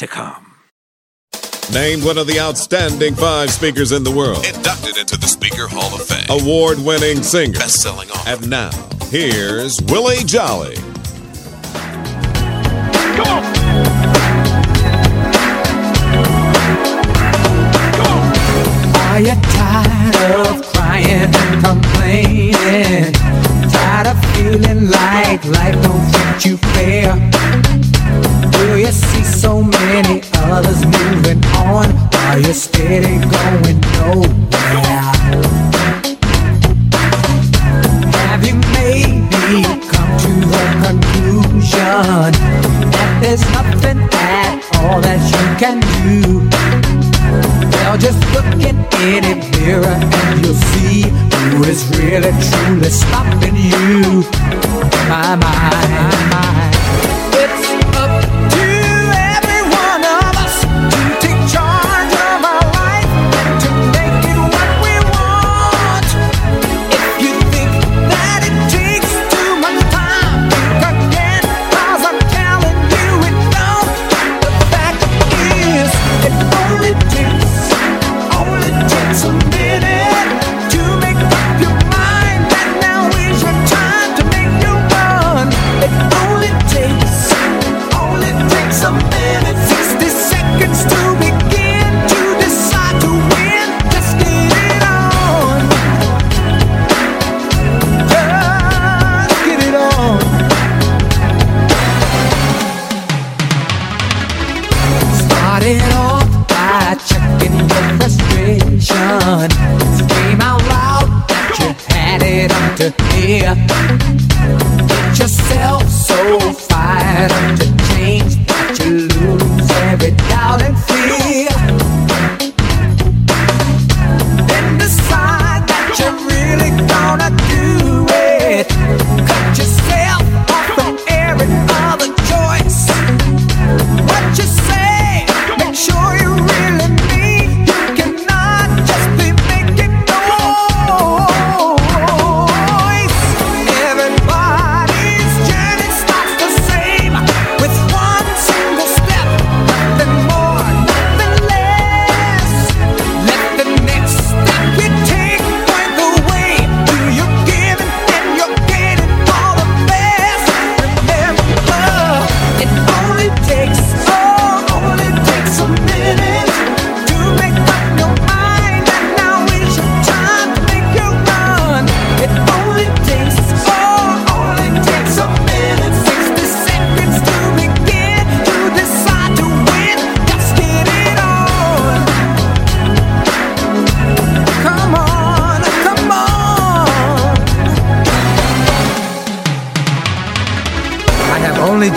to come. Named one of the outstanding five speakers in the world. Inducted into the Speaker Hall of Fame. Award winning singer. Best selling author. And now, here's Willie Jolly. Come on. Are you tired of crying and complaining? Tired of feeling like life don't treat you fair? Do you see so many others moving on while you're steady going nowhere? Have you maybe come to the conclusion that there's nothing at all that you can do? Well, just look in any mirror and you'll see who is really truly stopping you. My, my, my.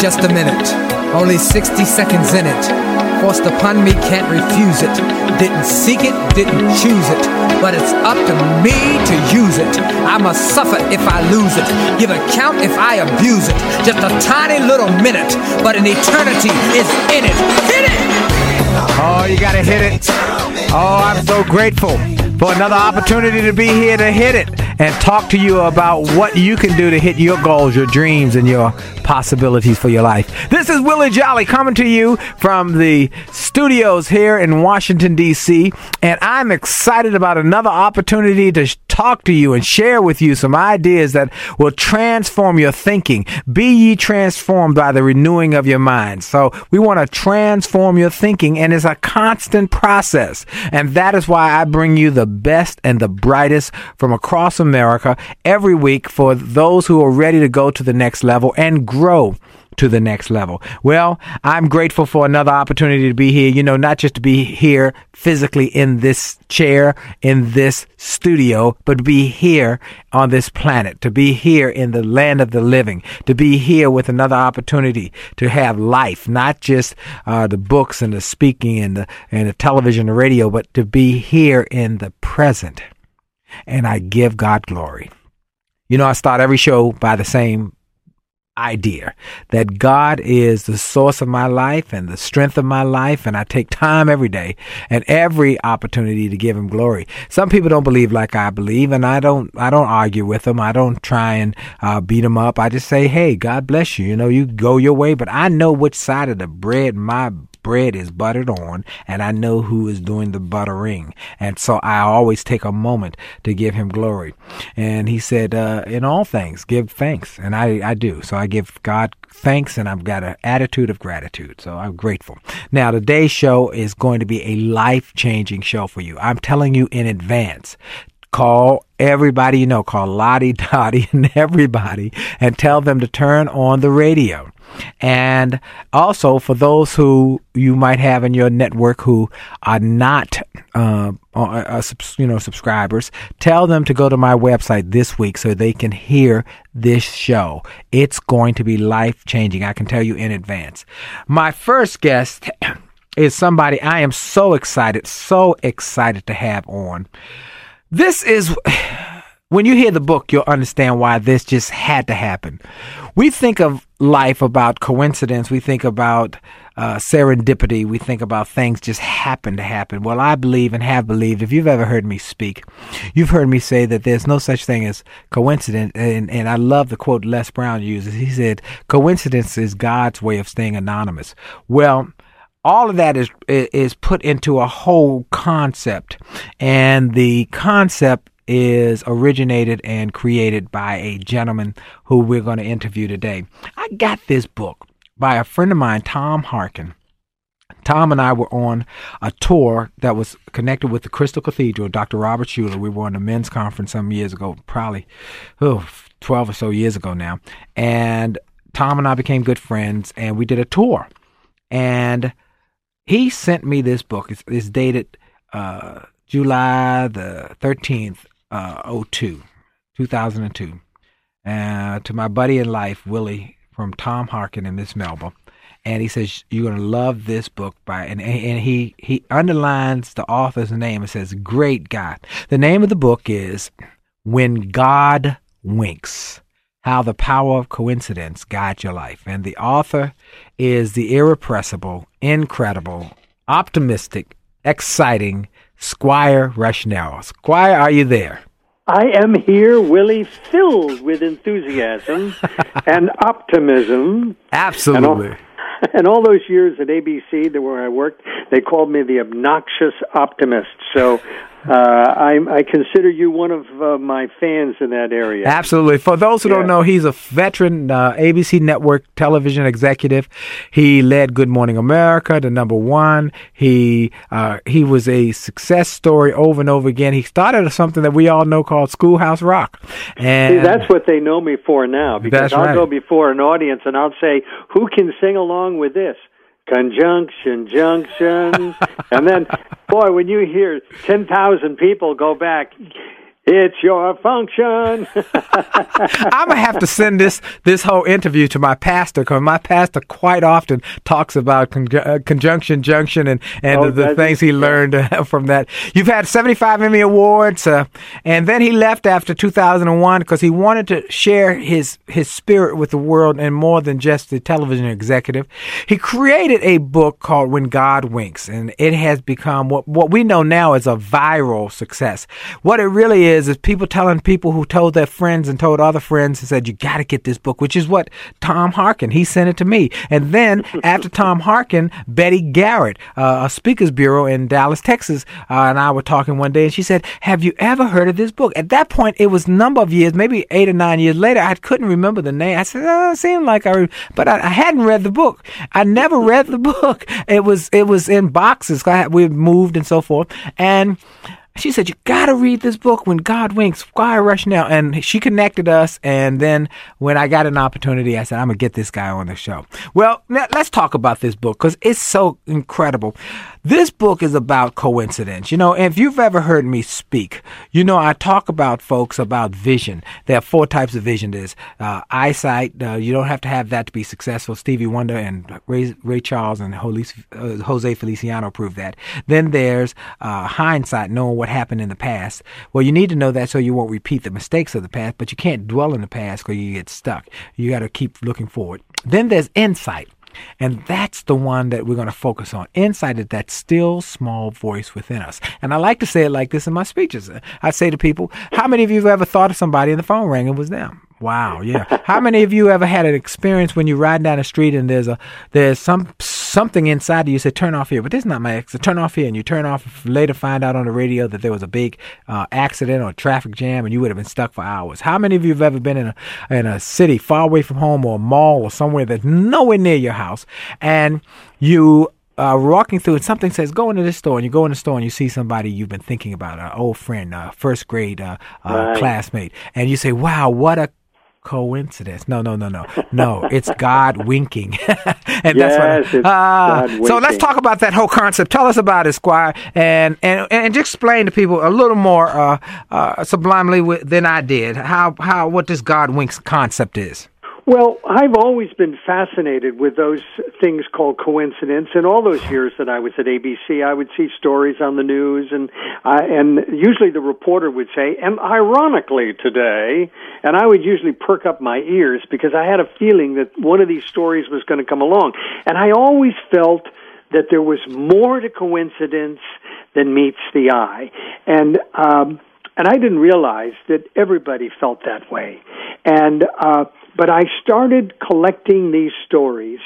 Just a minute, only 60 seconds in it. Forced upon me, can't refuse it. Didn't seek it, didn't choose it. But it's up to me to use it. I must suffer if I lose it. Give account if I abuse it. Just a tiny little minute, but an eternity is in it. Hit it! Oh, you gotta hit it. Oh, I'm so grateful for another opportunity to be here to hit it and talk to you about what you can do to hit your goals, your dreams, and your possibilities for your life. This is Willie Jolly coming to you from the studios here in Washington, D.C., and I'm excited about another opportunity to talk to you and share with you some ideas that will transform your thinking. Be ye transformed by the renewing of your mind. So we want to transform your thinking and it's a constant process. And that is why I bring you the best and the brightest from across America every week for those who are ready to go to the next level and grow to the next level. Well, I'm grateful for another opportunity to be here. You know, not just to be here physically in this chair, in this studio, but to be here on this planet, to be here in the land of the living, to be here with another opportunity to have life, not just uh, the books and the speaking and the, and the television and radio, but to be here in the present. And I give God glory. You know, I start every show by the same idea that God is the source of my life and the strength of my life, and I take time every day and every opportunity to give Him glory. Some people don't believe like I believe, and I don't. I don't argue with them. I don't try and uh, beat them up. I just say, "Hey, God bless you." You know, you go your way, but I know which side of the bread my bread is buttered on and I know who is doing the buttering. And so I always take a moment to give him glory. And he said, uh, in all things, give thanks. And I, I do. So I give God thanks and I've got an attitude of gratitude. So I'm grateful. Now, today's show is going to be a life changing show for you. I'm telling you in advance call everybody you know, call Lottie, Dottie, and everybody, and tell them to turn on the radio. And also for those who you might have in your network who are not, uh, uh, uh, you know, subscribers, tell them to go to my website this week so they can hear this show. It's going to be life changing. I can tell you in advance. My first guest is somebody I am so excited, so excited to have on. This is when you hear the book, you'll understand why this just had to happen. We think of life about coincidence. We think about uh, serendipity. We think about things just happen to happen. Well, I believe and have believed, if you've ever heard me speak, you've heard me say that there's no such thing as coincidence. And, and I love the quote Les Brown uses. He said, coincidence is God's way of staying anonymous. Well, all of that is is put into a whole concept and the concept is originated and created by a gentleman who we're going to interview today. I got this book by a friend of mine, Tom Harkin. Tom and I were on a tour that was connected with the Crystal Cathedral, Dr. Robert Schuller. We were on a men's conference some years ago, probably oh, 12 or so years ago now. And Tom and I became good friends and we did a tour. And he sent me this book. It's, it's dated uh, July the 13th, uh, 02, 2002, uh, to my buddy in life, Willie, from Tom Harkin in Miss Melba. And he says, You're going to love this book by, and, and he, he underlines the author's name and says, Great God. The name of the book is When God Winks How the Power of Coincidence Guides Your Life. And the author is the irrepressible, incredible, optimistic, exciting, Squire Rushnell. Squire, are you there? I am here, Willie, filled with enthusiasm and optimism. Absolutely. And all, and all, those years at ABC, the where I worked, they called me the obnoxious optimist. So uh, I, I, consider you one of uh, my fans in that area. Absolutely. For those who yeah. don't know, he's a veteran uh, ABC network television executive. He led Good Morning America to number one. He uh, he was a success story over and over again. He started something that we all know called Schoolhouse Rock, and See, that's what they know me for now. Because I'll right. go before an audience and I'll say, "Who can sing along with this?" Conjunction, junction. and then, boy, when you hear 10,000 people go back, it's your function. I'm gonna have to send this this whole interview to my pastor because my pastor quite often talks about con- uh, conjunction, junction, and and oh, the, things he learned uh, from that. You've had 75 Emmy awards, uh, and then he left after 2001 because he wanted to share his his spirit with the world and more than just the television executive. He created a book called When God Winks, and it has become what what we know now is a viral success. What it really is years is people telling people who told their friends and told other friends and said, you got to get this book, which is what Tom Harkin, he sent it to me. And then after Tom Harkin, Betty Garrett, uh, a speakers bureau in Dallas, Texas, uh, and I were talking one day and she said, have you ever heard of this book? At that point, it was a number of years, maybe eight or nine years later. I couldn't remember the name. I said, oh, it seemed like I, re-, but I, I, hadn't read the book. I never read the book. It was, it was in boxes. we moved and so forth. And she said, You got to read this book, When God Winks, Squire Rushnell. And she connected us. And then when I got an opportunity, I said, I'm to get this guy on the show. Well, let's talk about this book because it's so incredible. This book is about coincidence. You know, if you've ever heard me speak, you know, I talk about folks about vision. There are four types of vision. There's uh, eyesight. Uh, you don't have to have that to be successful. Stevie Wonder and Ray, Ray Charles and uh, Jose Feliciano proved that. Then there's uh, hindsight, knowing what happened in the past. Well, you need to know that so you won't repeat the mistakes of the past, but you can't dwell in the past because you get stuck. You got to keep looking forward. Then there's insight. And that's the one that we're going to focus on. inside of that still small voice within us. And I like to say it like this in my speeches. I say to people, how many of you have ever thought of somebody and the phone rang and it was them? Wow, yeah. How many of you ever had an experience when you're riding down the street and there's a there's some something inside of you say turn off here, but this is not my exit. Turn off here, and you turn off. Later, find out on the radio that there was a big uh, accident or traffic jam, and you would have been stuck for hours. How many of you have ever been in a in a city far away from home or a mall or somewhere that's nowhere near your house, and you uh, walking through and something says go into this store and you go in the store and you see somebody you've been thinking about an old friend a first grade uh, uh right. classmate and you say wow what a coincidence. No, no, no, no, no. It's God winking, and yes, that's what. Uh, so let's talk about that whole concept. Tell us about it, Squire, and and and just explain to people a little more uh, uh, sublimely than I did how how what this God winks concept is. Well, I've always been fascinated with those things called coincidence. And all those years that I was at ABC, I would see stories on the news, and uh, and usually the reporter would say, "And ironically today," and I would usually perk up my ears because I had a feeling that one of these stories was going to come along, and I always felt that there was more to coincidence than meets the eye, and. Um, and I didn't realize that everybody felt that way. And uh, but I started collecting these stories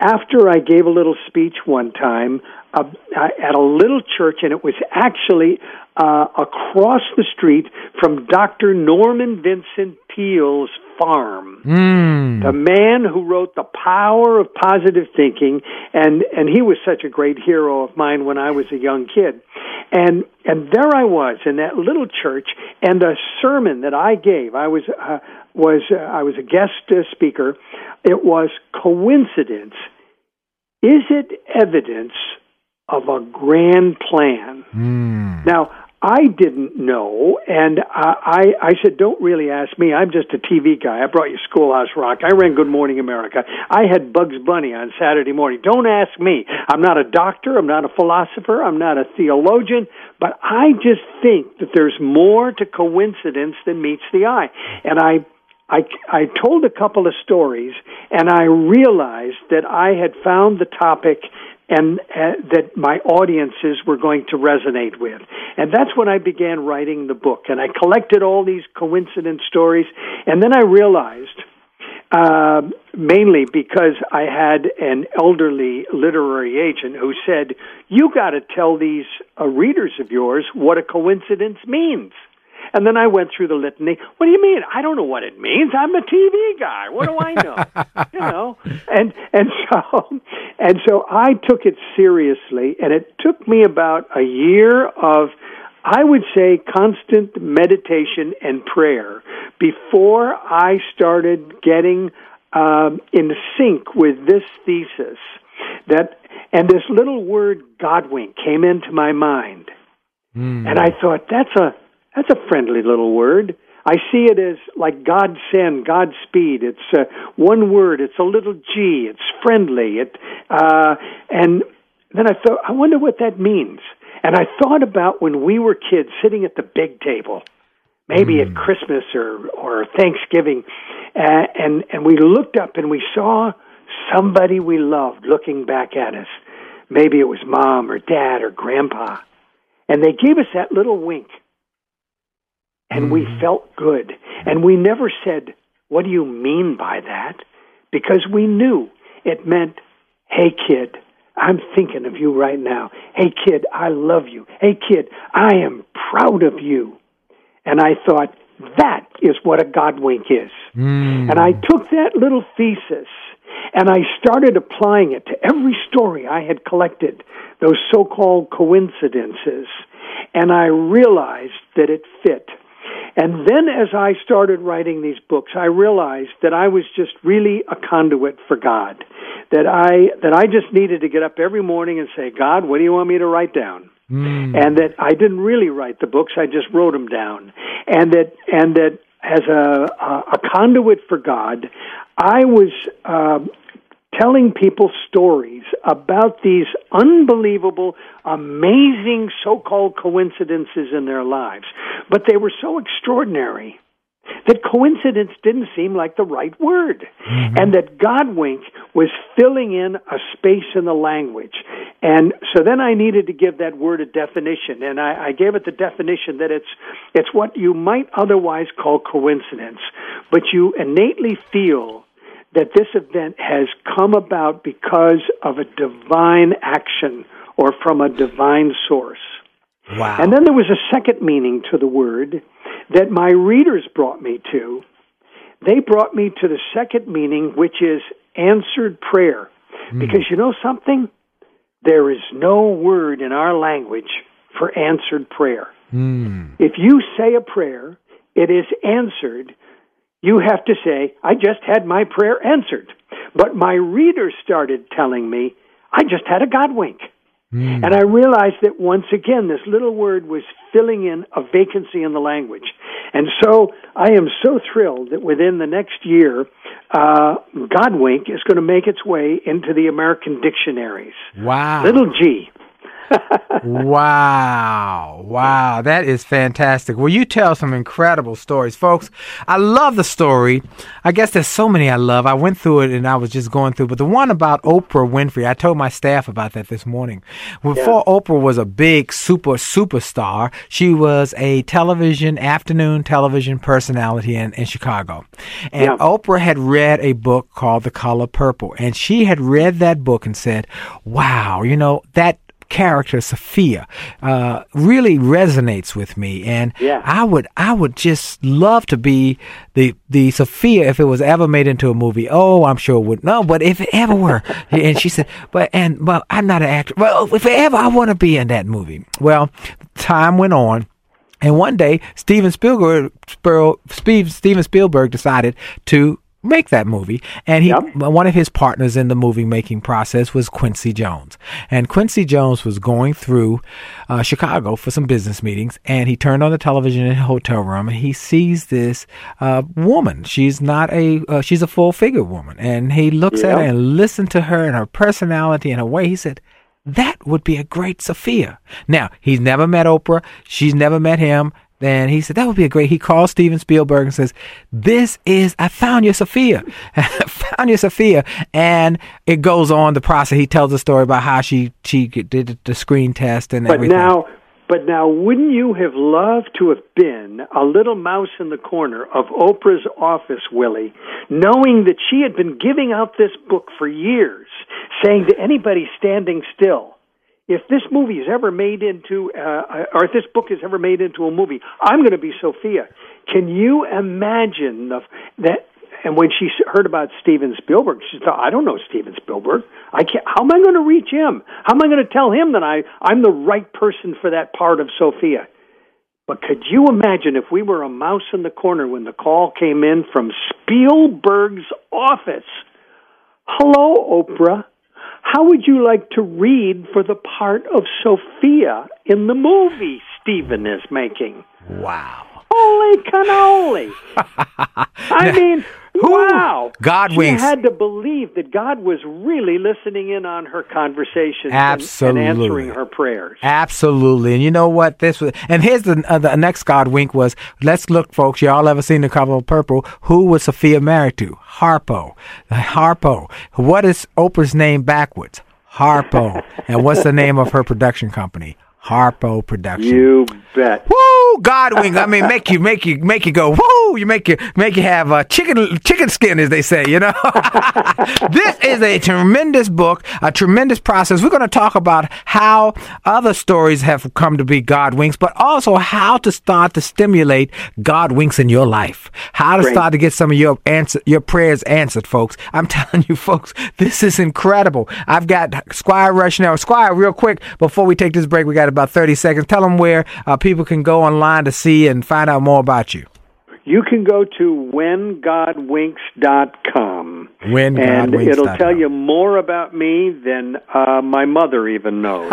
after I gave a little speech one time uh, at a little church, and it was actually uh, across the street from Dr. Norman Vincent Peale's farm. Mm. The man who wrote The Power of Positive Thinking, and, and he was such a great hero of mine when I was a young kid. And, and there I was in that little church, and the sermon that I gave, I was, uh, was, uh, I was a guest uh, speaker. It was coincidence. Is it evidence of a grand plan? Mm. Now, I didn't know, and I, I said, "Don't really ask me. I'm just a TV guy. I brought you Schoolhouse Rock. I ran Good Morning America. I had Bugs Bunny on Saturday morning. Don't ask me. I'm not a doctor. I'm not a philosopher. I'm not a theologian. But I just think that there's more to coincidence than meets the eye. And I I, I told a couple of stories, and I realized that I had found the topic and uh, that my audiences were going to resonate with. And that's when I began writing the book. And I collected all these coincidence stories, and then I realized. Uh, mainly because I had an elderly literary agent who said, "You got to tell these uh, readers of yours what a coincidence means." And then I went through the litany. What do you mean? I don't know what it means. I'm a TV guy. What do I know? you know. And and so and so I took it seriously, and it took me about a year of I would say constant meditation and prayer before I started getting um, in sync with this thesis that and this little word Godwink came into my mind. Mm. And I thought that's a that's a friendly little word. I see it as like God send, God speed. It's uh, one word. It's a little G. It's friendly. It uh, and then I thought, I wonder what that means. And I thought about when we were kids sitting at the big table, maybe mm. at Christmas or or Thanksgiving, uh, and and we looked up and we saw somebody we loved looking back at us. Maybe it was mom or dad or grandpa, and they gave us that little wink and we mm. felt good. And we never said, What do you mean by that? Because we knew it meant, Hey, kid, I'm thinking of you right now. Hey, kid, I love you. Hey, kid, I am proud of you. And I thought, that is what a God wink is. Mm. And I took that little thesis and I started applying it to every story I had collected, those so called coincidences. And I realized that it fit. And then as I started writing these books, I realized that I was just really a conduit for God. That I that I just needed to get up every morning and say, God, what do you want me to write down? And that I didn't really write the books; I just wrote them down. And that and that as a a, a conduit for God, I was. Uh, telling people stories about these unbelievable, amazing so called coincidences in their lives. But they were so extraordinary that coincidence didn't seem like the right word. Mm-hmm. And that Godwink was filling in a space in the language. And so then I needed to give that word a definition. And I, I gave it the definition that it's, it's what you might otherwise call coincidence, but you innately feel that this event has come about because of a divine action or from a divine source. Wow. And then there was a second meaning to the word that my readers brought me to. They brought me to the second meaning, which is answered prayer. Hmm. Because you know something? There is no word in our language for answered prayer. Hmm. If you say a prayer, it is answered. You have to say, I just had my prayer answered. But my readers started telling me, I just had a God wink. And I realized that once again, this little word was filling in a vacancy in the language. And so I am so thrilled that within the next year, uh, Godwink is going to make its way into the American dictionaries. Wow. Little G. Wow. Wow. That is fantastic. Well, you tell some incredible stories, folks. I love the story. I guess there's so many I love. I went through it and I was just going through, but the one about Oprah Winfrey, I told my staff about that this morning. Before Oprah was a big super superstar, she was a television, afternoon television personality in, in Chicago. And Yeah. Oprah had read a book called The Color Purple, and she had read that book and said, wow, you know, that character Sophia uh, really resonates with me, and Yeah. I would I would just love to be the the Sophia if it was ever made into a movie. Oh, I'm sure it would no, but if it ever were, and she said, but and but I'm not an actor. Well, if ever I want to be in that movie. Well, time went on. And one day, Steven Spielberg, Steven Spielberg decided to make that movie. And he, Yep. one of his partners in the movie making process was Quincy Jones. And Quincy Jones was going through uh, Chicago for some business meetings, and he turned on the television in a hotel room, and he sees this uh, woman. She's not a, uh, she's a full figure woman, and he looks at her and listened to her and her personality and her way. He said. That would be a great Sophia. Now, he's never met Oprah. She's never met him. Then he said, that would be a great. He calls Steven Spielberg and says, this is, I found your Sophia. I found your Sophia. And it goes on the process. He tells a story about how she, she did the screen test and But everything. now, but now, wouldn't you have loved to have been a little mouse in the corner of Oprah's office, Willie, knowing that she had been giving out this book for years, saying to anybody standing still, if this movie is ever made into, uh, or if this book is ever made into a movie, I'm going to be Sophia. Can you imagine the, that? And when she heard about Steven Spielberg, she thought, "I don't know Steven Spielberg. I can't. How am I going to reach him? How am I going to tell him that I I'm the right person for that part of Sophia?" But could you imagine if we were a mouse in the corner when the call came in from Spielberg's office? Hello, Oprah. How would you like to read for the part of Sophia in the movie Steven is making? wow. Holy cannoli! I mean, wow! Godwinks. She had to believe that God was really listening in on her conversations and- Absolutely. and answering her prayers. Absolutely. And you know what? This was, and here's the, uh, the next God wink was, let's look, folks. Y'all ever seen the cover of Purple? Who was Sophia married to? Harpo. Harpo. What is Oprah's name backwards? Harpo. and what's the name of her production company? Harpo Production. You bet. Woo, God winks. I mean, make you, make you, make you go. Woo! You make you, make you have uh, chicken, chicken skin, as they say. You know, this is a tremendous book, a tremendous process. We're going to talk about how other stories have come to be God winks, but also how to start to stimulate God winks in your life. How to Great. start to get some of your answer, your prayers answered, folks. I'm telling you, folks, this is incredible. I've got Squire Rushnell. Squire, real quick before we take this break, we got about 30 seconds. Tell them where uh, people can go online to see and find out more about you. You can go to whengodwinks.com. Whengodwinks.com. And it'll tell you more about me than uh, my mother even knows.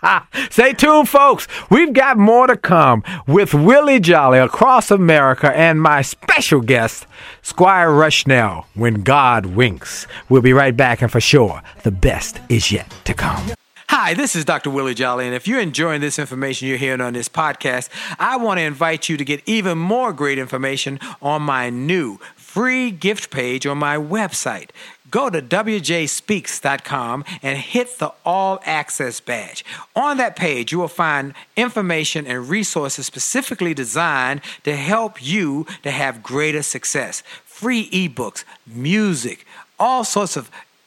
Stay tuned, folks. We've got more to come with Willie Jolly across America and my special guest, Squire Rushnell, when God winks. We'll be right back, and for sure, the best is yet to come. Hi, this is Dr. Willie Jolly, and if you're enjoying this information you're hearing on this podcast, I want to invite you to get even more great information on my new free gift page on my website. Go to wjspeaks.com and hit the All Access badge. On that page, you will find information and resources specifically designed to help you to have greater success. Free ebooks, music, all sorts of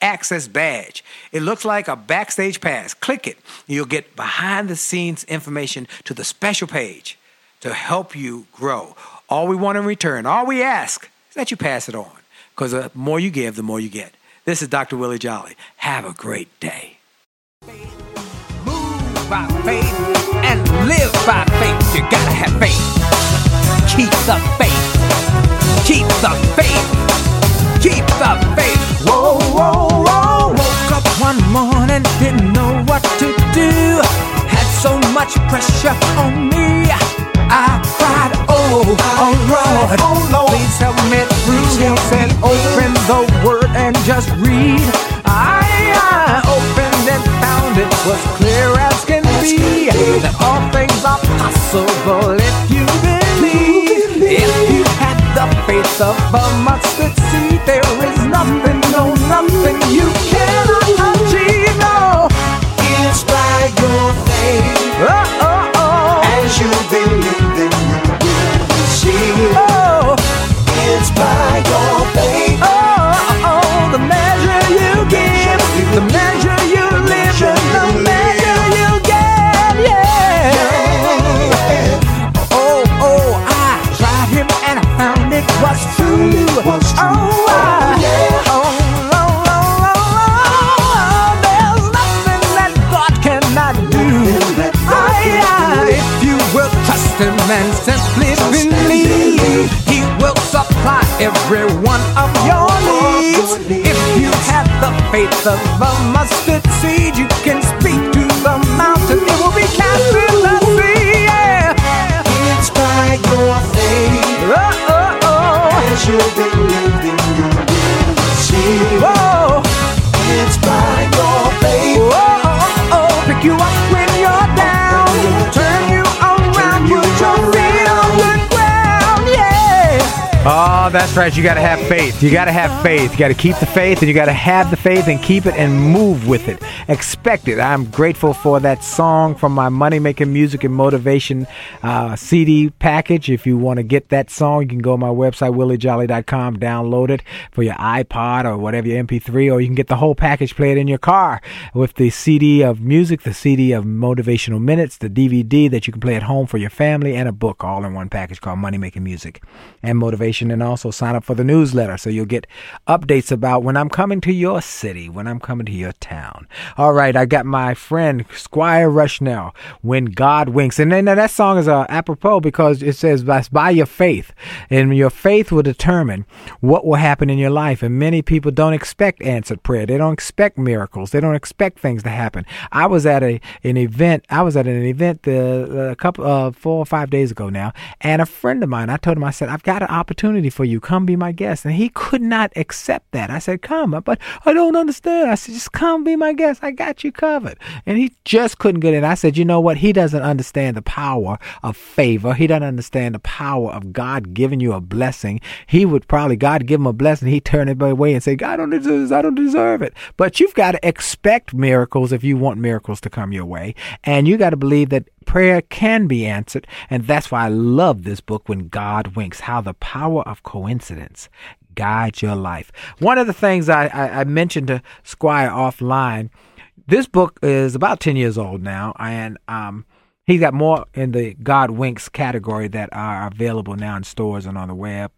access badge. It looks like a backstage pass. Click it. You'll get behind the scenes information to the special page to help you grow. All we want in return, all we ask is that you pass it on because the more you give, the more you get. This is Dr. Willie Jolly. Have a great day. By faith and live by faith. You gotta have faith. Keep the faith. Keep the faith. Keep the faith. Whoa, whoa, whoa. Woke up one morning, didn't know what to do. Had so much pressure on me. I cried, oh, oh Lord, oh Lord, please help me through. He said, open the word and just read. I, I opened and found it was clear as can be that all things are possible if you believe. If you had the faith of a mustard of a mustard seed, you can speak to the mountain, it will be cast in the sea. Yeah. It's by your faith. Oh, oh, oh. As you Oh, that's right. You got to have faith. You got to have faith. You got to keep the faith and you got to have the faith and keep it and move with it. Expect it. I'm grateful for that song from my Money Making Music and Motivation uh, CD package. If you want to get that song, you can go to my website, williejolly.com, download it for your iPod or whatever your MP3, or you can get the whole package, play it in your car with the CD of music, the CD of motivational minutes, the DVD that you can play at home for your family, and a book all in one package called Money Making Music and Motivation. And also, also sign up for the newsletter so you'll get updates about when I'm coming to your city, when I'm coming to your town. All right, I got my friend Squire Rushnell, When God Winks. And then that song is uh, apropos because it says, by your faith. And your faith will determine what will happen in your life. And many people don't expect answered prayer. They don't expect miracles. They don't expect things to happen. I was at a an event. I was at an event the, a couple uh, four or five days ago now, and a friend of mine. I told him, I said, I've got an opportunity for you. Come be my guest. And he could not accept that. I said, Come, but I don't understand. I said, Just come be my guest. I got you covered. And he just couldn't get it. I said, You know what? He doesn't understand the power of favor. He doesn't understand the power of God giving you a blessing. He would probably God give him a blessing. He turn it away and say, I don't deserve this. I don't deserve it. But you've got to expect miracles if you want miracles to come your way. And you got to believe that prayer can be answered. And that's why I love this book, When God Winks, how the power of coincidence guides your life. One of the things I, I, I mentioned to Squire offline, this book is about 10 years old now. And, um, He's got more in the God Winks category that are available now in stores and on the web.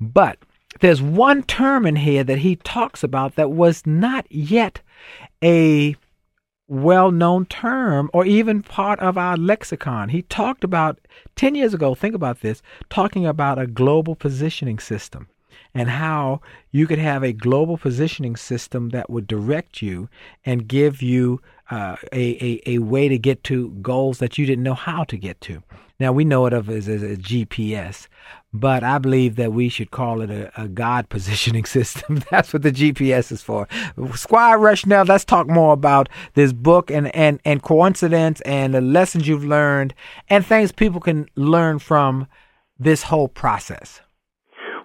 But there's one term in here that he talks about that was not yet a well known term or even part of our lexicon. He talked about 10 years ago, think about this, talking about a global positioning system and how you could have a global positioning system that would direct you and give you uh, a, a, a way to get to goals that you didn't know how to get to. Now, we know it of as, as a GPS, but I believe that we should call it a, a God positioning system. That's what the GPS is for. Squire Rushnell, let's talk more about this book and, and, and coincidence and the lessons you've learned and things people can learn from this whole process.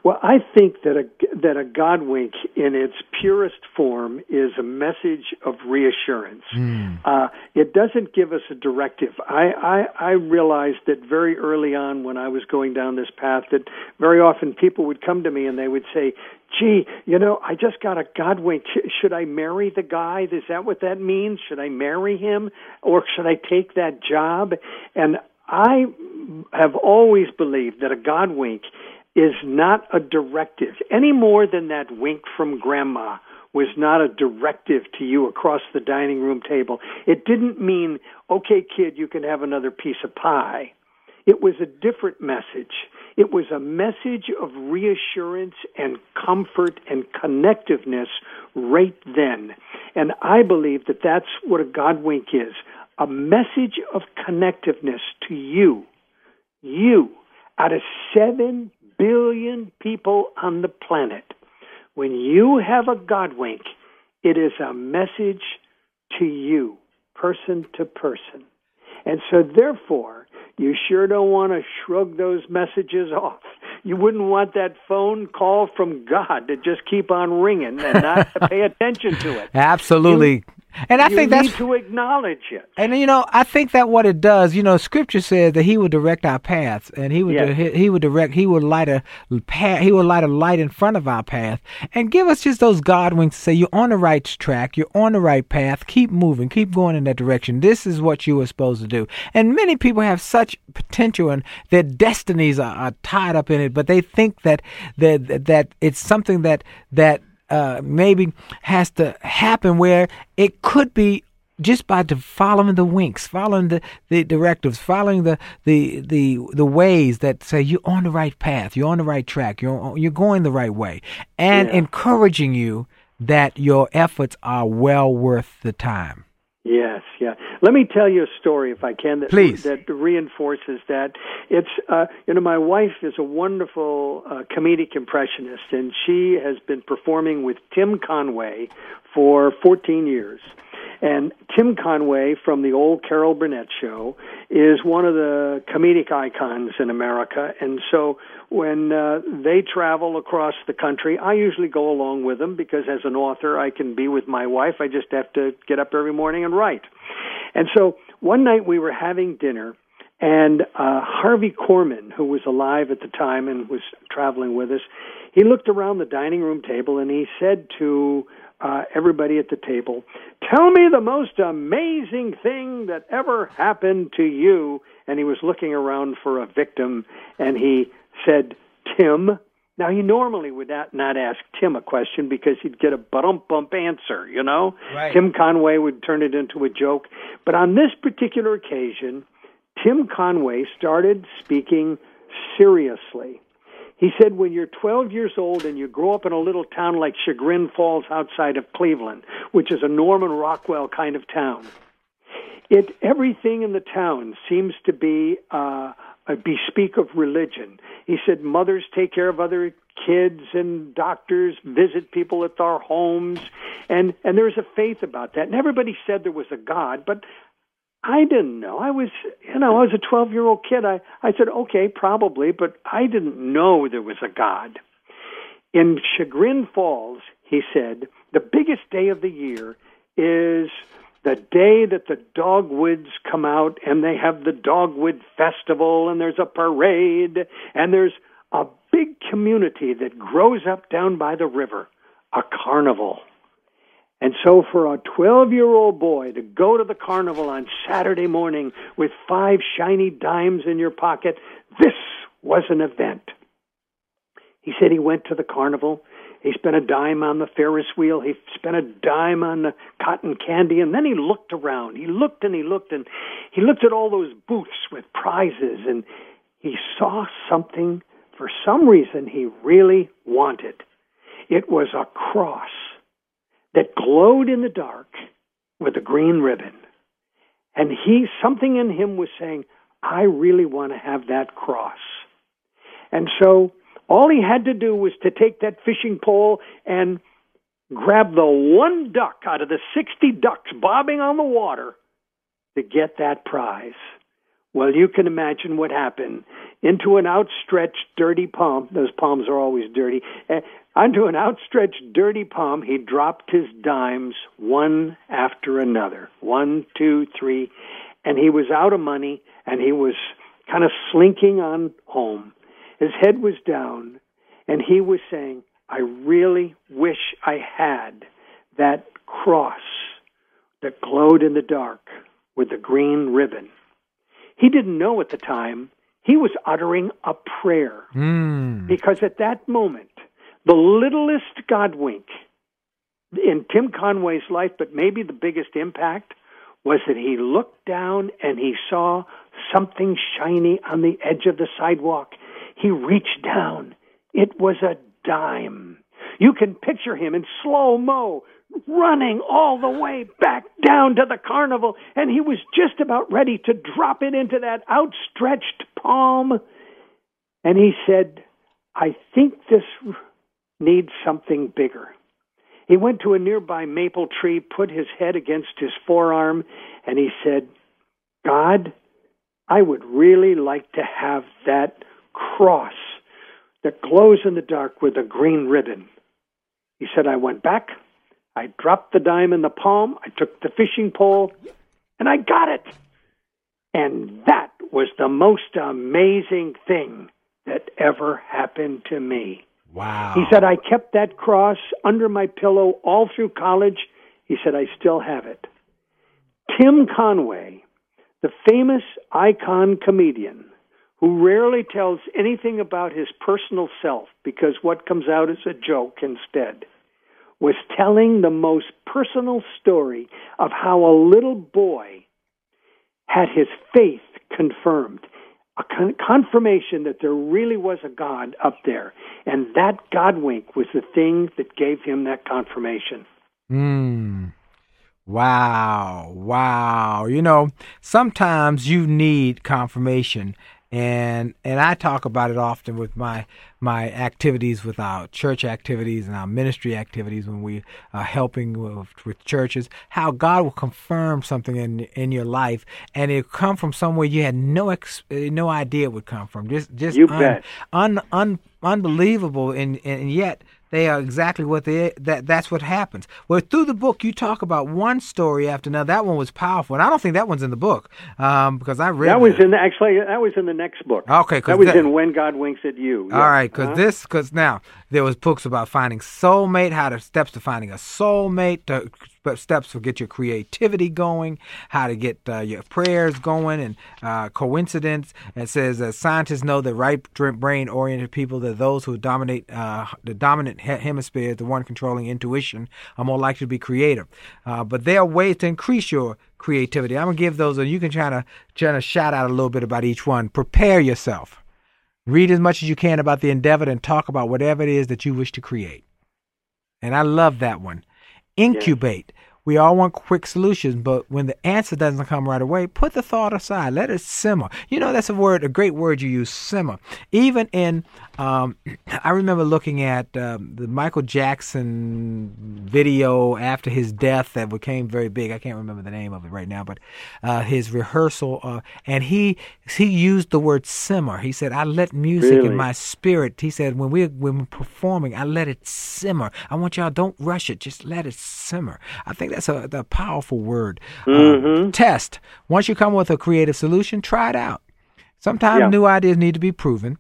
Well, I think that a that a God wink in its purest form is a message of reassurance. Mm. Uh, it doesn't give us a directive. I, I I realized that very early on when I was going down this path that very often people would come to me and they would say, "Gee, you know, I just got a God wink. Should I marry the guy? Is that what that means? Should I marry him, or should I take that job?" And I have always believed that a God wink is not a directive any more than that wink from grandma was not a directive to you across the dining room table. It didn't mean, okay, kid, you can have another piece of pie. It was a different message. It was a message of reassurance and comfort and connectiveness right then. And I believe that that's what a God wink is a message of connectiveness to you. You, out of seven billion people on the planet. When you have a God wink, it is a message to you, person to person. And so, therefore, you sure don't want to shrug those messages off. You wouldn't want that phone call from God to just keep on ringing and not pay attention to it. Absolutely. You, and I you think that's to acknowledge it. And you know, I think that what it does, you know, Scripture says that He would direct our paths, and He would yes. he, he, would direct, He would light a path, He would light a light in front of our path, and give us just those God winks to say, "You're on the right track, you're on the right path. Keep moving, keep going in that direction. This is what you were supposed to do." And many people have such potential, and their destinies are, are tied up in it, but they think that that that it's something that that uh, maybe has to happen where it could be just by following the winks, following the, the directives, following the, the the the ways that say you're on the right path, you're on the right track, you're you're going the right way, and yeah. encouraging you that your efforts are well worth the time. Yes, yeah. Let me tell you a story, if I can, that Please. that reinforces that. It's uh, you know, my wife is a wonderful uh, comedic impressionist, and she has been performing with Tim Conway for 14 years. And Tim Conway from the old Carol Burnett show is one of the comedic icons in America. And so when uh, they travel across the country, I usually go along with them because as an author, I can be with my wife. I just have to get up every morning and write. And so one night we were having dinner and uh, Harvey Korman, who was alive at the time and was traveling with us, he looked around the dining room table and he said to uh, everybody at the table, Tell me the most amazing thing that ever happened to you. And he was looking around for a victim, and he said, Tim, Now, he normally would not, not ask Tim a question because he'd get a bump bump answer, you know? Right. Tim Conway would turn it into a joke. But on this particular occasion, Tim Conway started speaking seriously. He said, when you're 12 years old and you grow up in a little town like Chagrin Falls outside of Cleveland, which is a Norman Rockwell kind of town, it everything in the town seems to be uh, a bespeak of religion. He said mothers take care of other kids and doctors visit people at their homes and and there's a faith about that. And everybody said there was a God, but I didn't know. I was, you know, I was a 12 year old kid. I, I said, okay, probably, but I didn't know there was a God. In Chagrin Falls, he said, the biggest day of the year is the day that the dogwoods come out and they have the dogwood festival and there's a parade and there's a big community that grows up down by the river, a carnival. And so for a 12 year old boy to go to the carnival on Saturday morning with five shiny dimes in your pocket, this was an event. He said he went to the carnival. He spent a dime on the Ferris wheel. He spent a dime on the cotton candy. And then he looked around. He looked and he looked and he looked at all those booths with prizes and he saw something for some reason he really wanted. It was a cross that glowed in the dark with a green ribbon. And he, something in him was saying, I really want to have that cross. And so all he had to do was to take that fishing pole and grab the one duck out of the 60 ducks bobbing on the water to get that prize. Well, you can imagine what happened. Into an outstretched, dirty palm, those palms are always dirty, uh, onto an outstretched, dirty palm, he dropped his dimes one after another. One, two, three. And he was out of money and he was kind of slinking on home. His head was down and he was saying, I really wish I had that cross that glowed in the dark with the green ribbon. He didn't know at the time he was uttering a prayer Mm. because at that moment, the littlest God wink in Tim Conway's life, but maybe the biggest impact, was that he looked down and he saw something shiny on the edge of the sidewalk. He reached down. It was a dime. You can picture him in slow mo running all the way back down to the carnival, and he was just about ready to drop it into that outstretched palm. And he said, I think this needs something bigger. He went to a nearby maple tree, put his head against his forearm, and he said, God, I would really like to have that cross that glows in the dark with a green ribbon. He said, I went back, I dropped the dime in the palm, I took the fishing pole, and I got it. And that was the most amazing thing that ever happened to me. Wow. He said, I kept that cross under my pillow all through college. He said, I still have it. Tim Conway, the famous icon comedian, who rarely tells anything about his personal self because what comes out is a joke instead, was telling the most personal story of how a little boy had his faith confirmed a con- confirmation that there really was a God up there. And that God wink was the thing that gave him that confirmation. Mm. Wow. Wow. You know, sometimes you need confirmation. And and I talk about it often with my my activities with our church activities and our ministry activities when we are helping with, with churches, how God will confirm something in in your life and it come from somewhere you had no ex, no idea it would come from. Just just You bet. un, un, unbelievable and and yet they are exactly what they that that's what happens. Well, through the book, you talk about one story after another. That one was powerful, and I don't think that one's in the book um, because I read That was it. in the, actually that was in the next book. Okay, that was that- in When God Winks at You. All Yeah. right, because Uh-huh. this, because now there was books about finding soulmate, how to steps to finding a soulmate, to steps to get your creativity going, how to get uh, your prayers going, and uh, coincidence. It says that scientists know that right brain oriented people, that those who dominate uh, the dominant hemisphere, the one controlling intuition, are more likely to be creative. Uh, but there are ways to increase your creativity. I'm gonna give those, and you can try to try to shout out a little bit about each one. Prepare yourself. Read as much as you can about the endeavor and talk about whatever it is that you wish to create. And I love that one. Incubate. We all want quick solutions, but when the answer doesn't come right away, put the thought aside. Let it simmer. You know, that's a word, a great word you use, simmer. Even in, um, I remember looking at um, the Michael Jackson video after his death that became very big. I can't remember the name of it right now, but uh, his rehearsal, uh, and he he used the word simmer. He said, "I let music Really? in my spirit." He said, "When we when we're performing, I let it simmer. I want y'all don't rush it, just let it simmer." I think that's a, a powerful word. Uh, test. Once you come with a creative solution, try it out. Sometimes Yeah. new ideas need to be proven,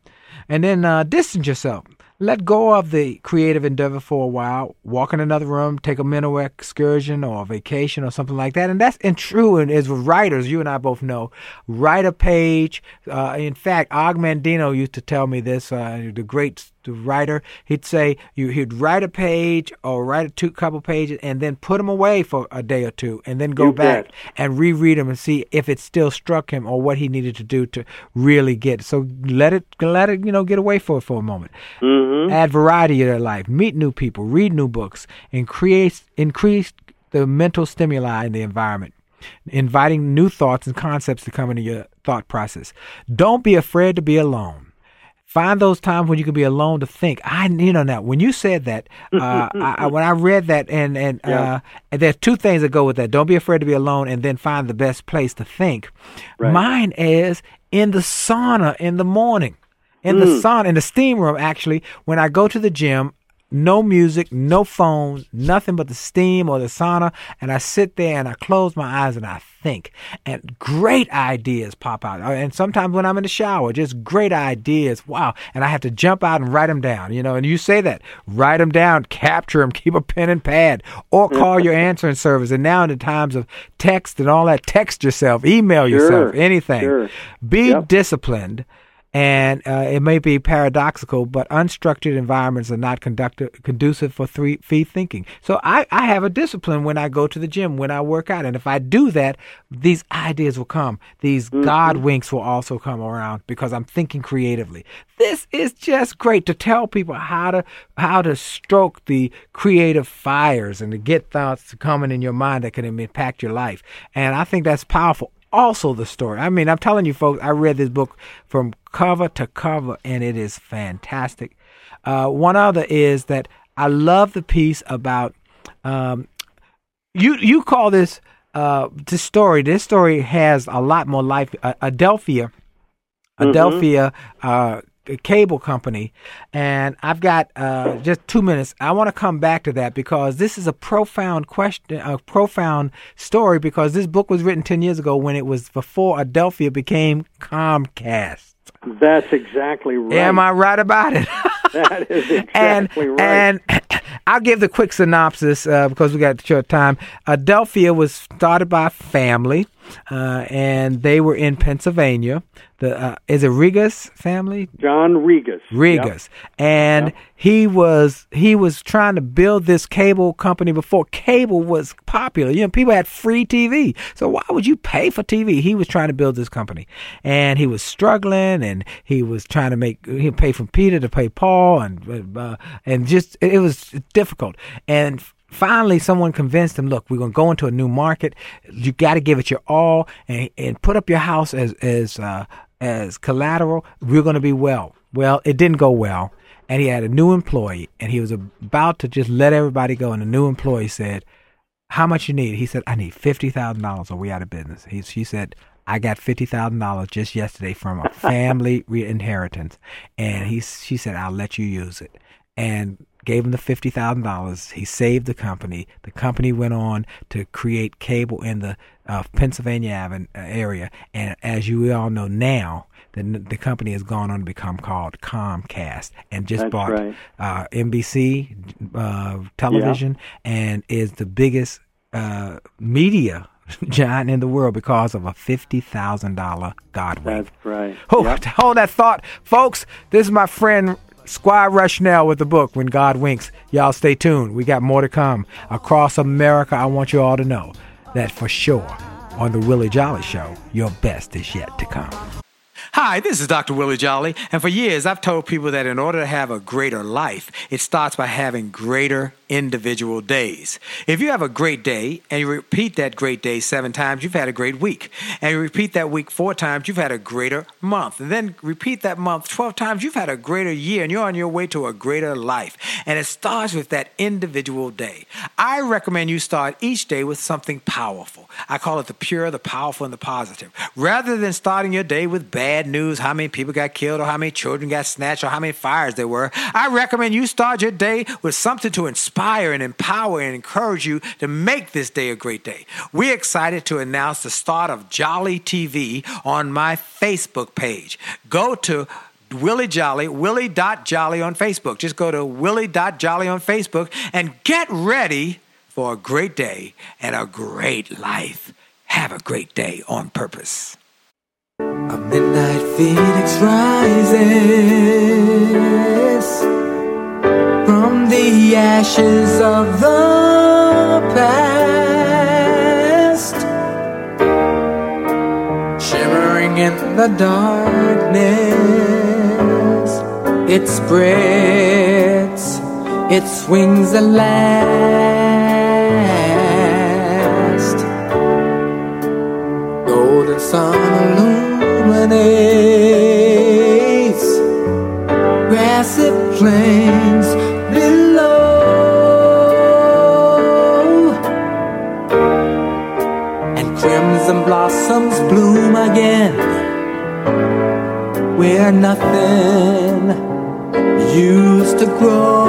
and then uh, distance yourself. Let go of the creative endeavor for a while. Walk in another room, take a mental excursion or a vacation or something like that. And that's and true. And as with writers, you and I both know, write a page. Uh, in fact, Og Mandino used to tell me this. Uh, the great the writer, he'd say you he'd write a page or write a two couple pages and then put them away for a day or two, and then go You back bet. and reread them and see if it still struck him or what he needed to do to really get. So let it let it you know get away for for a moment. Mm-hmm. Add variety to their life. Meet new people. Read new books. Increase increase the mental stimuli in the environment. Inviting new thoughts and concepts to come into your thought process. Don't be afraid to be alone. Find those times when you can be alone to think. I, you know, now when you said that, uh, I, when I read that, and and Yeah. uh, and there's two things that go with that. Don't be afraid to be alone, and then find the best place to think. Right. Mine is in the sauna in the morning, in the sauna in the steam room. Actually, when I go to the gym, no music, no phones, nothing but the steam or the sauna, and I sit there and I close my eyes and I think, and great ideas pop out. Uh, And sometimes when I'm in the shower, just great ideas. Wow! And I have to jump out and write them down. You know, and you say that, write them down, capture them, keep a pen and pad, or call your answering service. And now in the times of text and all that, text yourself, email yourself, Sure, anything. sure. Be Yep. disciplined. And uh, it may be paradoxical, but unstructured environments are not conductive, conducive for three, free thinking. So I, I have a discipline when I go to the gym, when I work out. And if I do that, these ideas will come. These God winks will also come around because I'm thinking creatively. This is just great to tell people how to how to stroke the creative fires and to get thoughts coming in your mind that can impact your life. And I think that's powerful also the story. I mean, I'm telling you, folks, I read this book from cover to cover, and it is fantastic. Uh, one other is that I love the piece about um, you. You call this uh, this story. This story has a lot more life. Uh, Adelphia, Adelphia. Uh, cable company and i've got uh, just two minutes i want to come back to that because this is a profound question a profound story because this book was written 10 years ago when it was before adelphia became comcast That's exactly right. am i right about it That is and exactly right. and I'll give the quick synopsis uh, because we got short time. Adelphia was started by a family, uh, and they were in Pennsylvania. The uh, is it Rigas family? John Rigas. Rigas, and he was he was trying to build this cable company before cable was popular. You know, people had free TV, so why would you pay for TV? He was trying to build this company, and he was struggling, and he was trying to make he pay from Peter to pay Paul, and uh, and just it was difficult, and finally someone convinced him look we're going to go into a new market. You got to give it your all and, and put up your house as as uh, as collateral. We're going to be well. Well it didn't go well and he had a new employee and he was about to just let everybody go and the new employee said how much you need? He said i need $50000 or we out of business. He, she said I got fifty thousand dollars just yesterday from a family inheritance, and he she said I'll let you use it, and gave him the fifty thousand dollars. He saved the company. The company went on to create cable in the uh, Pennsylvania Avenue area, and as you all know now, the the company has gone on to become called Comcast, and just That's bought right. uh, NBC uh, television, and is the biggest uh, media giant in the world because of a $50,000 God wink. That's right. Oh, Yep. hold that thought. Folks, this is my friend Squire Rushnell with the book, When God Winks. Y'all stay tuned. We got more to come. Across America, I want you all to know that for sure on The Willie Jolly Show, your best is yet to come. Hi, this is Dr. Willie Jolly, and for years I've told people that in order to have a greater life, it starts by having greater individual days. If you have a great day and you repeat that great day seven times, you've had a great week. And you repeat that week four times, you've had a greater month. And then repeat that month 12 times, you've had a greater year and you're on your way to a greater life. And it starts with that individual day. I recommend you start each day with something powerful. I call it the pure, the powerful, and the positive. Rather than starting your day with bad news, how many people got killed, or how many children got snatched, or how many fires there were, I recommend you start your day with something to inspire and empower and encourage you to make this day a great day. We're excited to announce the start of Jolly TV on my Facebook page. Go to Willie Jolly, Willie.Jolly on Facebook. Just go to Willie.Jolly on Facebook and get ready for a great day and a great life. Have a great day on purpose. A midnight phoenix rises the ashes of the past, shimmering in the darkness. It spreads its wings at last. Golden sun illuminates grassy plains blossoms bloom again where nothing used to grow.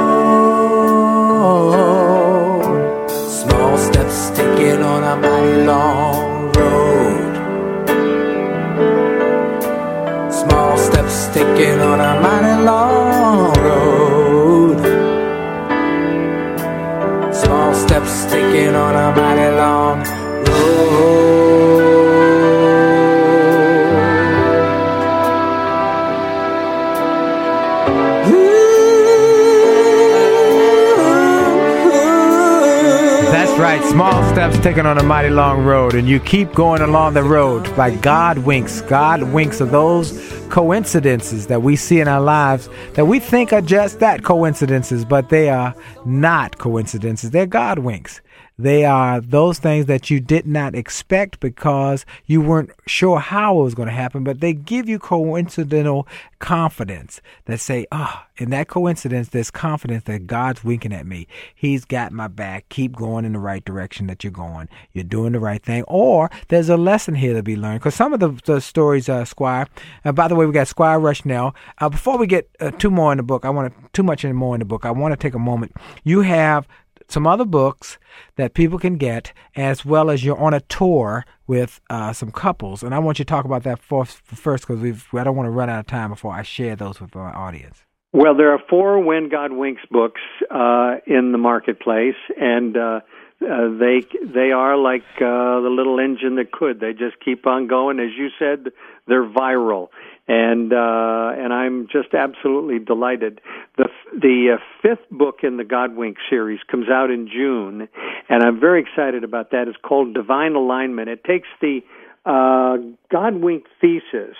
Steps taken on a mighty long road, and you keep going along the road by God winks. God winks are those coincidences that we see in our lives that we think are just that coincidences, but they are not coincidences. They're God winks. They are those things that you did not expect because you weren't sure how it was going to happen, but they give you coincidental confidence that say, ah, in that coincidence, there's confidence that God's winking at me. He's got my back. Keep going in the right direction that you're going. You're doing the right thing. Or there's a lesson here to be learned. Because some of the, the stories, uh, Squire, uh, by the way, we got Squire Rushnell. Uh, before we get uh, two more in the book, I want to, too much more in the book. I want to take a moment. You have some other books that people can get, as well as you're on a tour with uh, some couples, and I want you to talk about that for, first because I don't want to run out of time before I share those with my audience. Well, there are four When God Winks books uh, in the marketplace, and uh, uh, they they are like uh, the little engine that could. They just keep on going. As you said, they're viral, and uh, and I'm just absolutely delighted. The the uh, fifth book in the God Wink series comes out in June, and I'm very excited about that. It's called Divine Alignment. It takes the uh, God Wink thesis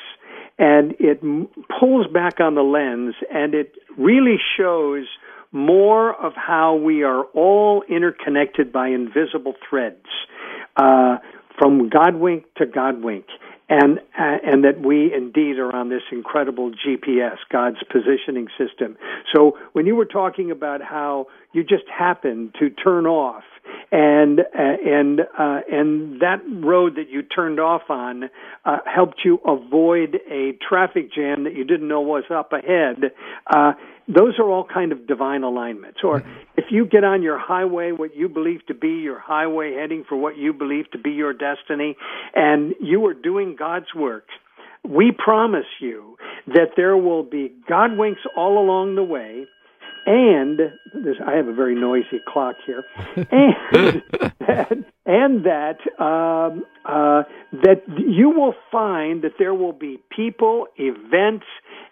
and it pulls back on the lens and it really shows more of how we are all interconnected by invisible threads uh, from Godwink to Godwink. And uh, and that we indeed are on this incredible GPS, God's positioning system. So when you were talking about how you just happened to turn off and uh, and uh, and that road that you turned off on uh, helped you avoid a traffic jam that you didn't know was up ahead. Uh, those are all kind of divine alignments. Or if you get on your highway, what you believe to be your highway, heading for what you believe to be your destiny, and you are doing God's work. We promise you that there will be God winks all along the way and this, I have a very noisy clock here, and that, and that um, uh, that you will find that there will be people, events,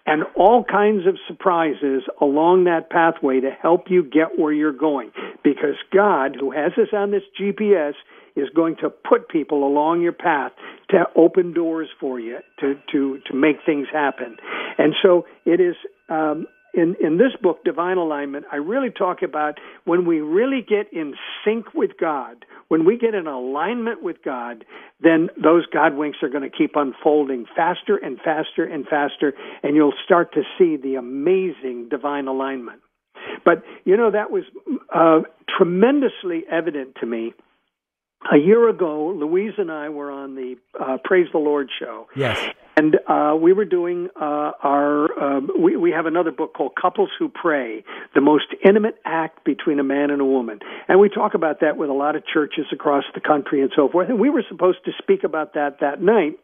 and all kinds of surprises along that pathway to help you get where you're going. Because God, who has us on this GPS, is going to put people along your path to open doors for you to to to make things happen. And so it is um, in in this book, Divine Alignment. I really talk about when we really get in sync with God, when we get in alignment with God, then those God winks are going to keep unfolding faster and faster and faster, and you'll start to see the amazing divine alignment. But you know that was uh, tremendously evident to me a year ago, Louise and I were on the uh, Praise the Lord show. Yes. And uh, we were doing uh, our, um, we, we have another book called Couples Who Pray, the most intimate act between a man and a woman. And we talk about that with a lot of churches across the country and so forth. And we were supposed to speak about that that night.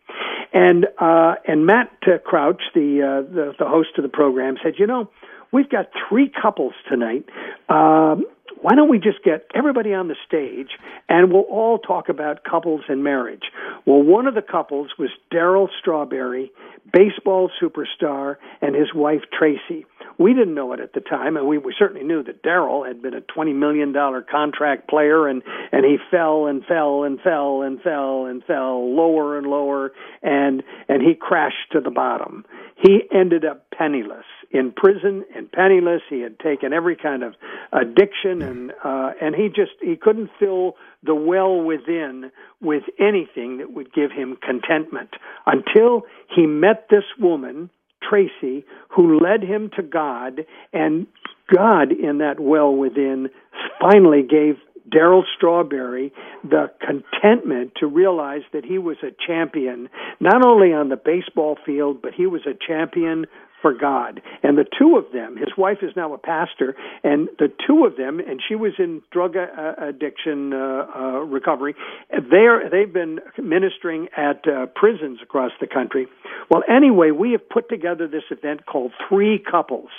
And, uh, and Matt uh, Crouch, the, uh, the, the host of the program, said, you know, we've got three couples tonight. Um, why don't we just get everybody on the stage and we'll all talk about couples and marriage? Well, one of the couples was Darryl Strawberry, baseball superstar, and his wife Tracy. We didn't know it at the time, and we, we certainly knew that Darryl had been a twenty million dollar contract player, and and he fell and fell and fell and fell and fell lower and lower, and and he crashed to the bottom. He ended up penniless in prison and penniless. He had taken every kind of addiction, and uh, and he just he couldn't fill the well within with anything that would give him contentment until he met this woman. Tracy, who led him to God, and God in that well within finally gave Darryl Strawberry the contentment to realize that he was a champion, not only on the baseball field, but he was a champion for God. And the two of them, his wife is now a pastor, and the two of them, and she was in drug uh, addiction uh, uh, recovery. They're they've been ministering at uh, prisons across the country. Well, anyway, we have put together this event called Three Couples.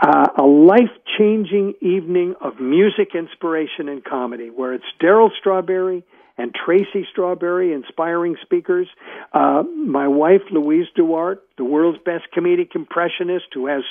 Uh, a life changing evening of music, inspiration, and comedy, where it's Darryl Strawberry, and Tracy Strawberry, inspiring speakers. Uh, my wife, Louise Duarte, the world's best comedic impressionist who has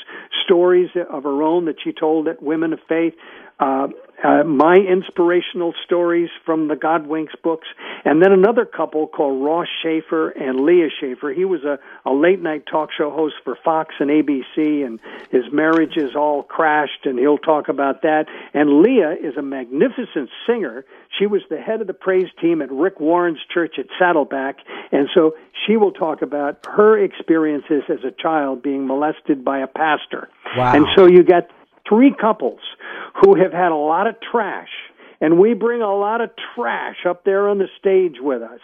stories of her own that she told at Women of Faith. Uh, uh, my inspirational stories from the God Winks books, and then another couple called Ross Shafer and Leah Shafer. He was a, a late night talk show host for Fox and ABC, and his marriage is all crashed, and he'll talk about that. And Leah is a magnificent singer. She was the head of the praise team at Rick Warren's church at Saddleback, and so she will talk about her experiences as a child being molested by a pastor. Wow. And so you got three couples who have had a lot of trash and we bring a lot of trash up there on the stage with us.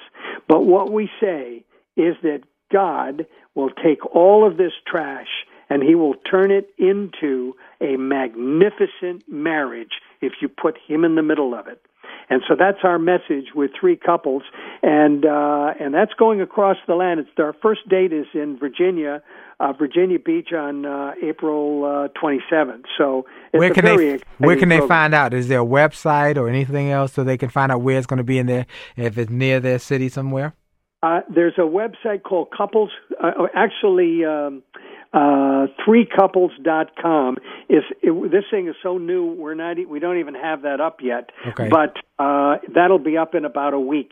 But what we say is that God will take all of this trash and he will turn it into a magnificent marriage if you put him in the middle of it. And so that's our message with three couples, and uh, and that's going across the land. It's our first date is in Virginia, uh, Virginia Beach on uh, April uh, 27th. So where can they where can they find out? Is there a website or anything else so they can find out where it's going to be in there if it's near their city somewhere? Uh, there's a website called Couples. Uh, oh, actually, um, uh, threecouples.com is it, this thing is so new. We're not. We don't even have that up yet. Okay. But uh, that'll be up in about a week.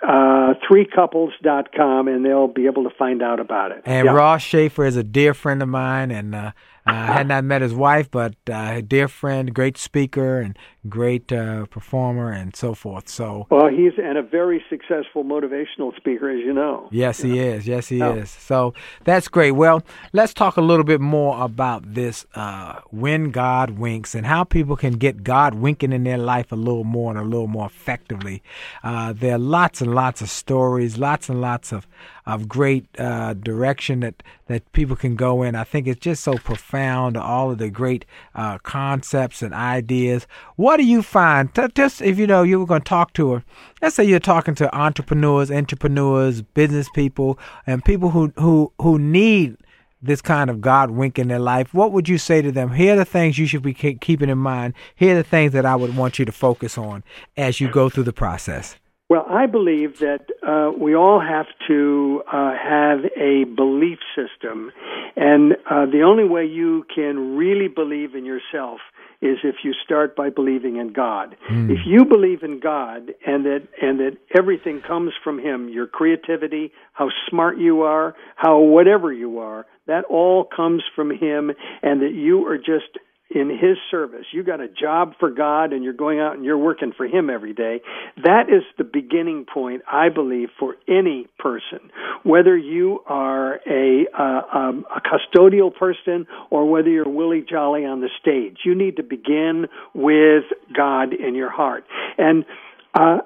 Uh, threecouples.com, and they'll be able to find out about it. And Yeah. Ross Shafer is a dear friend of mine, and uh, I had not met his wife, but uh, a dear friend, great speaker, and great uh, performer, and so forth. So Well, he's and a very successful motivational speaker, as you know. Yes, he is. Yes, he Yeah. is. So that's great. Well, let's talk a little bit more about this uh, when God winks and how people can get God winking in their life a little more and a little more effectively. Uh, there are lots and lots of stories, lots and lots of of great uh, direction that that people can go in. I think it's just so profound. All of the great uh, concepts and ideas. What do you find? T- Just if you know you were going to talk to her. Let's say you're talking to entrepreneurs, entrepreneurs, business people, and people who who who need this kind of God wink in their life, what would you say to them? Here are the things you should be ke- keeping in mind. Here are the things that I would want you to focus on as you go through the process. Well, I believe that uh, we all have to uh, have a belief system, and uh, the only way you can really believe in yourself is if you start by believing in God. Mm. If you believe in God and that and that everything comes from him, your creativity, how smart you are, how whatever you are, that all comes from him and that you are just in his service. You got a job for God and you're going out and you're working for him every day. That is the beginning point, I believe, for any person. Whether you are a, uh, um, a custodial person or whether you're Willie Jolly on the stage, you need to begin with God in your heart. And, uh,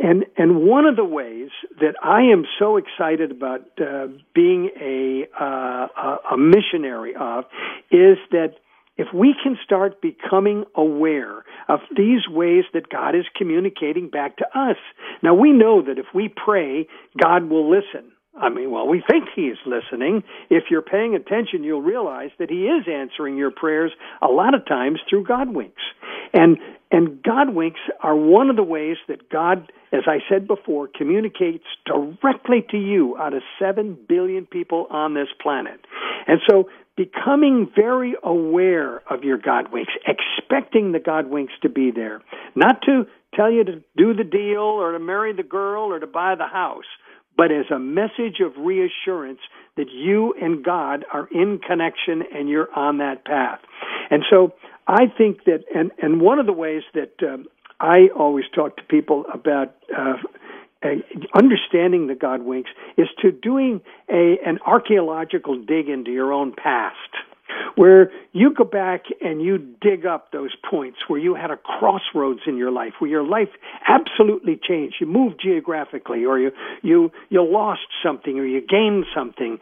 and and one of the ways that I am so excited about uh, being a uh, a missionary of is that if we can start becoming aware of these ways that God is communicating back to us. Now we know that if we pray, God will listen. I mean, well, we think He is listening. If you're paying attention, you'll realize that He is answering your prayers a lot of times through God winks. And, and God winks are one of the ways that God, as I said before, communicates directly to you out of seven billion people on this planet. And so becoming very aware of your God winks, expecting the God winks to be there, not to tell you to do the deal or to marry the girl or to buy the house, but as a message of reassurance that you and God are in connection and you're on that path. And so I think that, and, and one of the ways that um, I always talk to people about uh, understanding the God winks is to doing a an archaeological dig into your own past where you go back and you dig up those points where you had a crossroads in your life where your life absolutely changed. You moved geographically or you you you lost something or you gained something.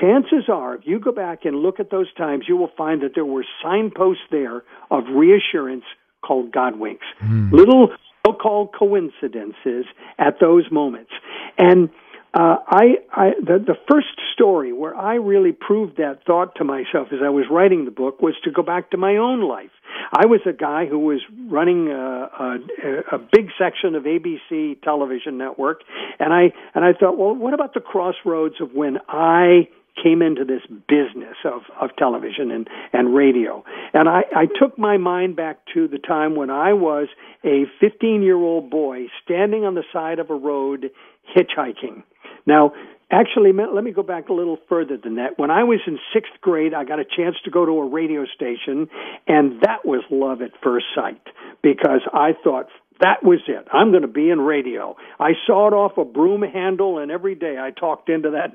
Chances are if you go back and look at those times you will find that there were signposts there of reassurance called God winks. Mm. little so-called coincidences at those moments. And uh, I, I the, the first story where I really proved that thought to myself as I was writing the book was to go back to my own life. I was a guy who was running a, a, a big section of ABC television network, and I and I thought, well, what about the crossroads of when I came into this business of, of television and, and radio. And I, I took my mind back to the time when I was a 15 year old boy standing on the side of a road hitchhiking. Now, actually, let me go back a little further than that. When I was in sixth grade, I got a chance to go to a radio station, and that was love at first sight because I thought, that was it. I'm going to be in radio. I sawed off a broom handle, and every day I talked into that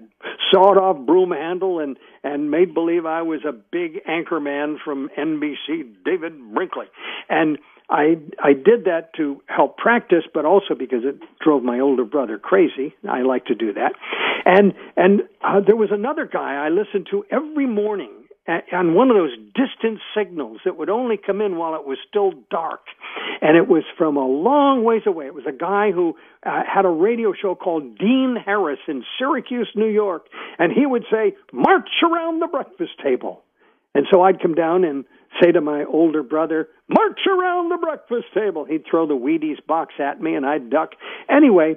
sawed off broom handle and and made believe I was a big anchor man from NBC, David Brinkley, and. I I did that to help practice, but also because it drove my older brother crazy. I like to do that, and and uh, there was another guy I listened to every morning on one of those distant signals that would only come in while it was still dark. And it was from a long ways away. It was a guy who uh, had a radio show called Dean Harris in Syracuse, New York. And he would say, March around the breakfast table. And so I'd come down and say to my older brother, March around the breakfast table. He'd throw the Wheaties box at me and I'd duck. Anyway,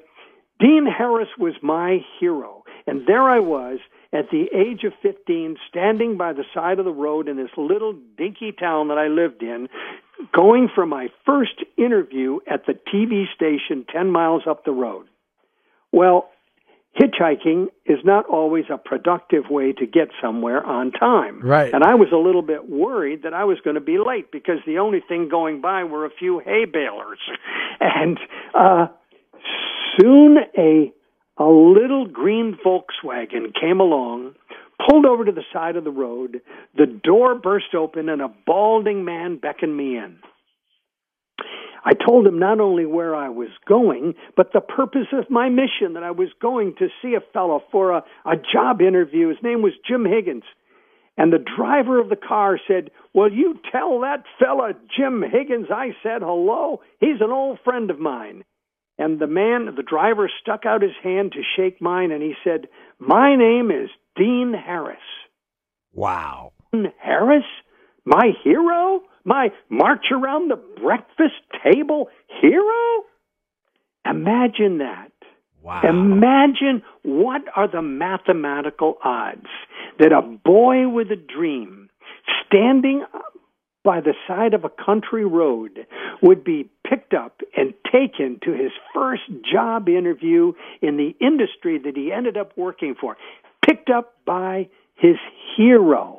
Dean Harris was my hero. And there I was at the age of 15, standing by the side of the road in this little dinky town that I lived in, going for my first interview at the TV station 10 miles up the road. Well, hitchhiking is not always a productive way to get somewhere on time. Right. And I was a little bit worried that I was going to be late because the only thing going by were a few hay balers. And uh, soon a a little green Volkswagen came along, pulled over to the side of the road, the door burst open, and a balding man beckoned me in. I told him not only where I was going, but the purpose of my mission that I was going to see a fellow for a, a job interview. His name was Jim Higgins. And the driver of the car said, Will you tell that fella Jim Higgins I said hello? He's an old friend of mine. And the man, the driver, stuck out his hand to shake mine, and he said, My name is Dean Harris. Wow. Dean Harris, my hero, my march around the breakfast table hero? Imagine that. Wow. Imagine what are the mathematical odds that a boy with a dream standing by the side of a country road would be picked up and taken to his first job interview in the industry that he ended up working for, picked up by his hero.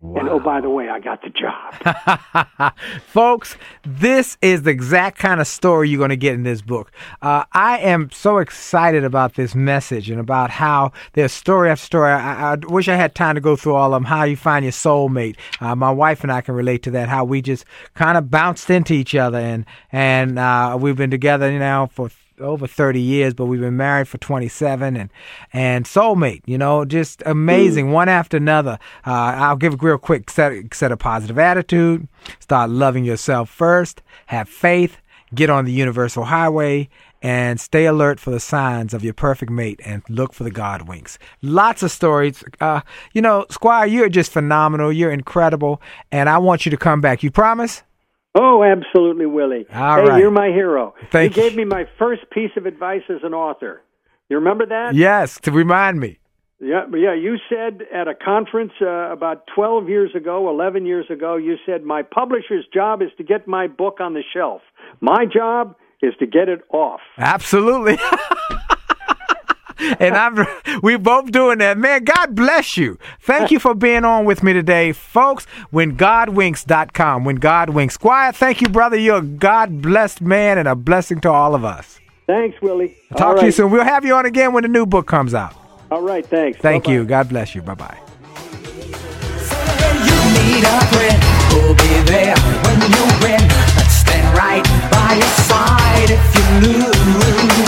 And oh, by the way, I got the job. Folks, this is the exact kind of story you're going to get in this book. Uh, I am so excited about this message and about how there's story after story. I, I wish I had time to go through all of them. How you find your soulmate. Uh, my wife and I can relate to that. How we just kind of bounced into each other, and and uh, we've been together now for over 30 years, but we've been married for 27 and, and soulmate, you know, just amazing one after another. Uh, I'll give a real quick set, set a positive attitude, start loving yourself first, have faith, get on the universal highway and stay alert for the signs of your perfect mate and look for the God winks. Lots of stories. Uh, you know, Squire, you're just phenomenal. You're incredible. And I want you to come back. You promise? Oh, absolutely, Willie. All hey, right. you're my hero. Thank you you. gave me my first piece of advice as an author. You remember that? Yes, to remind me. Yeah, yeah. You said at a conference uh, about 12 years ago, 11 years ago, you said my publisher's job is to get my book on the shelf. My job is to get it off. Absolutely. and I'm we both doing that. Man, God bless you. Thank you for being on with me today, folks. When GodWinks.com. When God Winks. Squire, thank you, brother. You're a God blessed man and a blessing to all of us. Thanks, Willie. Talk All to you soon. We'll have you on again when the new book comes out. All right, thanks. Thank Bye-bye. you. God bless you. Bye bye. You